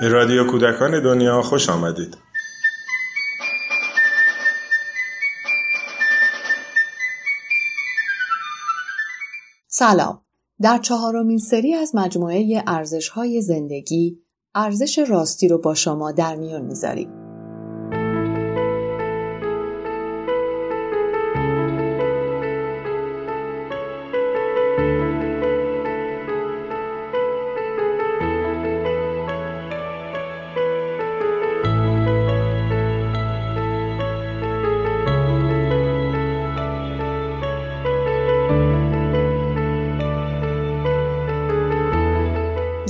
به رادیو کودکان دنیا خوش آمدید. سلام. در چهارمین سری از مجموعه ارزش های زندگی ارزش راستی رو با شما در میان می‌ذاریم.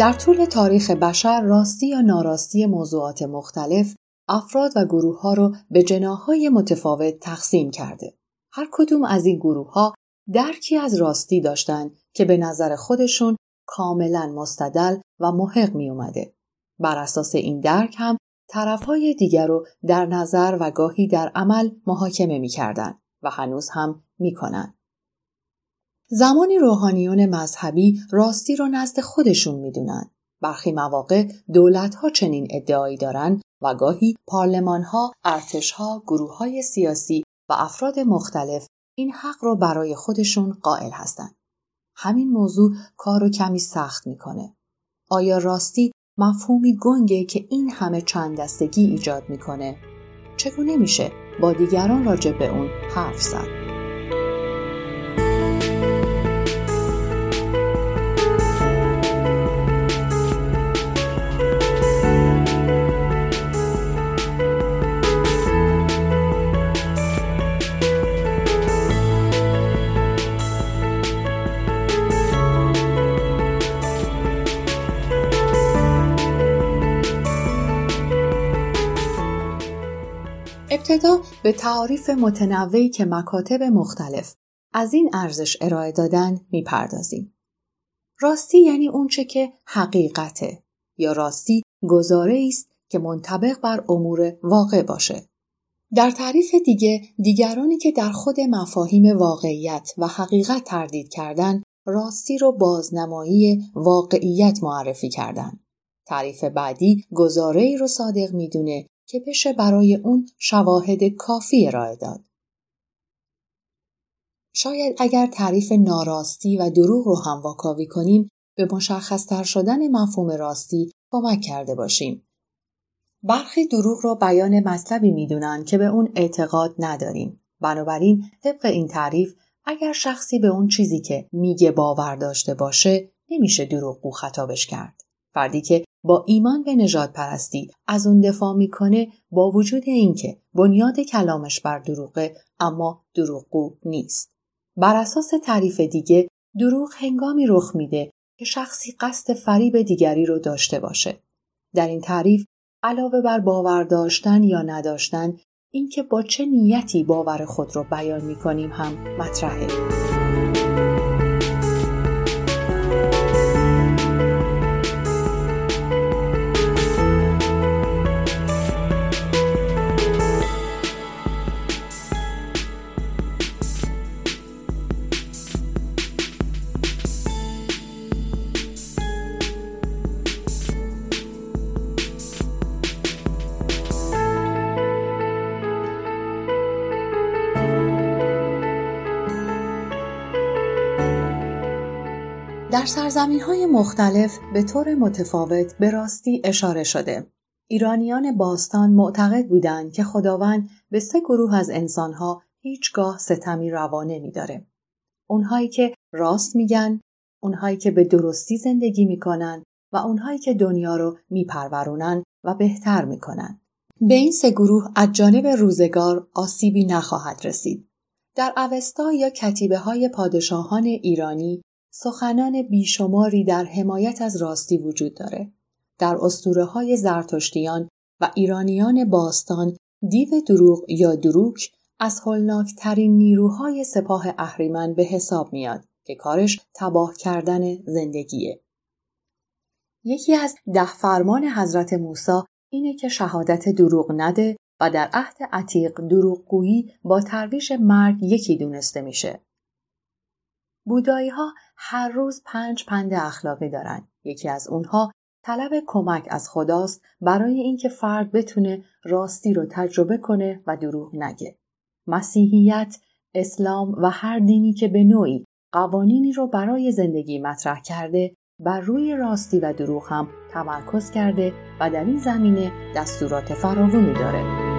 در طول تاریخ بشر راستی یا ناراستی موضوعات مختلف افراد و گروه ها رو به جناهای متفاوت تقسیم کرده. هر کدوم از این گروه ها درکی از راستی داشتند که به نظر خودشون کاملا مستدل و محق می اومده. بر اساس این درک هم طرفهای دیگر رو در نظر و گاهی در عمل محاکمه می و هنوز هم می کنن. زمانی روحانیون مذهبی راستی رو نزد خودشون می‌دونن. برخی مواقع دولتها چنین ادعایی دارن و گاهی پارلمانها، ارتشها، گروه های سیاسی و افراد مختلف این حق رو برای خودشون قائل هستند. همین موضوع کار رو کمی سخت می‌کنه. آیا راستی مفهومی گنگه که این همه چند دستگی ایجاد می‌کنه؟ چگونه میشه با دیگران راجع به اون حرف زد؟ ابتدا به تعاریف متنوعی که مکاتب مختلف از این ارزش ارائه دادن می‌پردازیم. راستی یعنی اونچه که حقیقته یا راستی گزاره است که منطبق بر امور واقع باشه. در تعریف دیگه دیگرانی که در خود مفاهیم واقعیت و حقیقت تردید کردن راستی رو بازنمایی واقعیت معرفی کردن. تعریف بعدی گزاره ای رو صادق می‌دونه که بشه برای اون شواهد کافی ارائه داد. شاید اگر تعریف ناراستی و دروغ رو هم واکاوی کنیم به مشخصتر شدن مفهوم راستی کمک کرده باشیم. برخی دروغ را بیان مطلبی می‌دونن که به اون اعتقاد نداریم. بنابراین طبق این تعریف اگر شخصی به اون چیزی که میگه باور داشته باشه نمیشه دروغگو خطابش کرد. فردی که با ایمان به نجات پرستی از اون دفاع می‌کنه با وجود اینکه بنیاد کلامش بر دروغه اما دروغگو نیست. بر اساس تعریف دیگه دروغ هنگامی رخ میده که شخصی قصد فریب دیگری رو داشته باشه. در این تعریف علاوه بر باور داشتن یا نداشتن اینکه با چه نیتی باور خود رو بیان می‌کنیم هم مطرحه. در سرزمین های مختلف به طور متفاوت به راستی اشاره شده. ایرانیان باستان معتقد بودند که خداوند به سه گروه از انسانها هیچگاه ستمی روا نمیداره. اونهایی که راست میگن، اونهایی که به درستی زندگی می‌کنن و اونهایی که دنیا رو میپرورونن و بهتر می‌کنن. به این سه گروه از جانب روزگار آسیبی نخواهد رسید. در اوستا یا کتیبه های پادشاهان ایرانی سخنان بیشماری در حمایت از راستی وجود داره. در اسطوره های زرتشتیان و ایرانیان باستان دیو دروغ یا دروک از هولناکترین نیروهای سپاه اهریمن به حساب میاد که کارش تباه کردن زندگیه. یکی از ده فرمان حضرت موسی اینه که شهادت دروغ نده و در عهد عتیق دروغگویی با ترویش مرگ یکی دونسته میشه. بودایی ها هر روز پنج پند اخلاقی دارن. یکی از اونها طلب کمک از خداست برای اینکه فرد بتونه راستی رو تجربه کنه و دروغ نگه. مسیحیت، اسلام و هر دینی که به نوعی قوانینی رو برای زندگی مطرح کرده بر روی راستی و دروغ هم تمرکز کرده و در این زمینه دستورات فراوانی داره.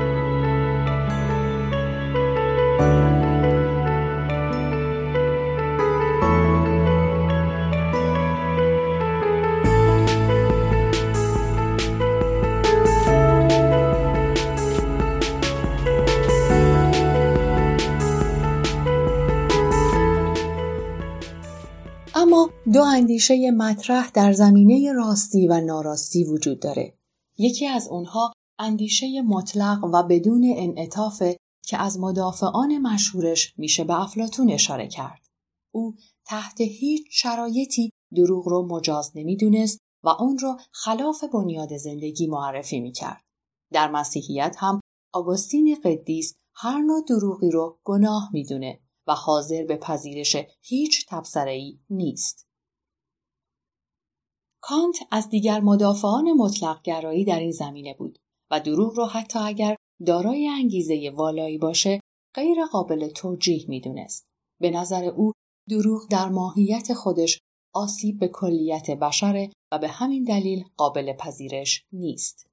دو اندیشه مطرح در زمینه راستی و ناراستی وجود داره. یکی از اونها اندیشه مطلق و بدون انعطاف که از مدافعان مشهورش میشه به افلاتون اشاره کرد. او تحت هیچ شرایطی دروغ رو مجاز نمی‌دونست و اون رو خلاف بنیاد زندگی معرفی می‌کرد. در مسیحیت هم آگوستین قدیس هر نوع دروغی رو گناه می‌دونه و حاضر به پذیرش هیچ تبصره‌ای نیست. کانت از دیگر مدافعان مطلق گرایی در این زمینه بود و دروغ را حتی اگر دارای انگیزه والایی باشه غیر قابل توجیه می‌دونست. به نظر او دروغ در ماهیت خودش آسیب به کلیت بشره و به همین دلیل قابل پذیرش نیست.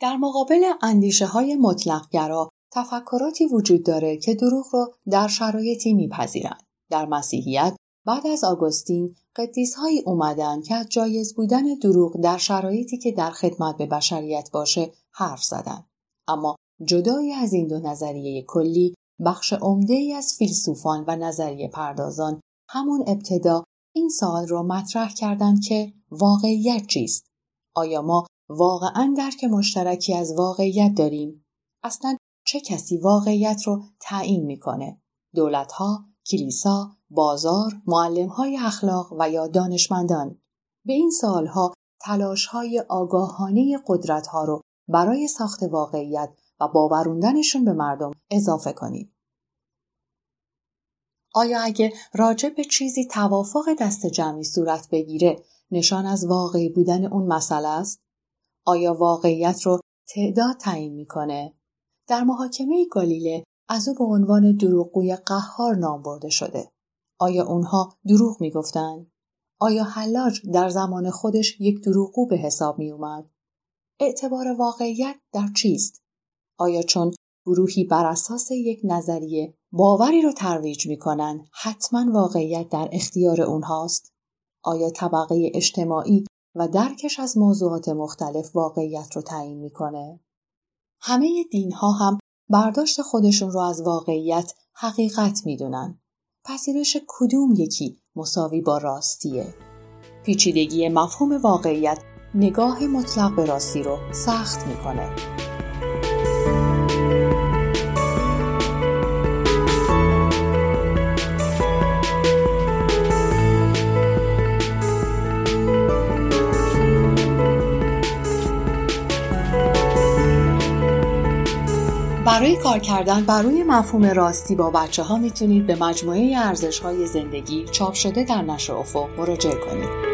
در مقابل اندیشه های مطلق گرا تفکراتی وجود داره که دروغ رو در شرایطی میپذیرند. در مسیحیت بعد از آگوستین قدیسهایی اومدن که از جایز بودن دروغ در شرایطی که در خدمت به بشریت باشه حرف زدن. اما جدای از این دو نظریه کلی بخش عمده ای از فیلسوفان و نظریه پردازان همون ابتدا این سوال را مطرح کردند که واقعیت چیست؟ آیا ما واقعا درک مشترکی از واقعیت داریم؟ اصلا چه کسی واقعیت رو تعیین می‌کنه؟ دولتها، کلیسا، بازار، های اخلاق و یا دانشمندان به این سالها های آگاهانه ها رو برای ساخت واقعیت و باوروندنشون به مردم اضافه کنید. آیا اگه راجع به چیزی توافق دست جمعی صورت بگیره نشان از واقعی بودن اون مسئله است؟ آیا واقعیت رو تعداد تعیین می‌کنه؟ در محاکمه گالیله از او به عنوان دروغگوی قهار نام برده شده. آیا اونها دروغ می‌گفتند؟ آیا حلاج در زمان خودش یک دروغگو به حساب می اومد؟ اعتبار واقعیت در چیست؟ آیا چون گروهی بر اساس یک نظریه باوری رو ترویج می‌کنن حتما واقعیت در اختیار اونهاست؟ آیا طبقه اجتماعی و درکش از موضوعات مختلف واقعیت رو تعیین می‌کنه؟ همه دینها هم برداشت خودشون رو از واقعیت حقیقت می‌دونن. پذیرش کدوم یکی مساوی با راستیه؟ پیچیدگی مفهوم واقعیت نگاه مطلق به راستی رو سخت می‌کنه. برای کار کردن بر روی مفهوم راستی با بچه ها می‌تونید به مجموعه ارزش های زندگی چاپ شده در نشر افق مراجعه کنید.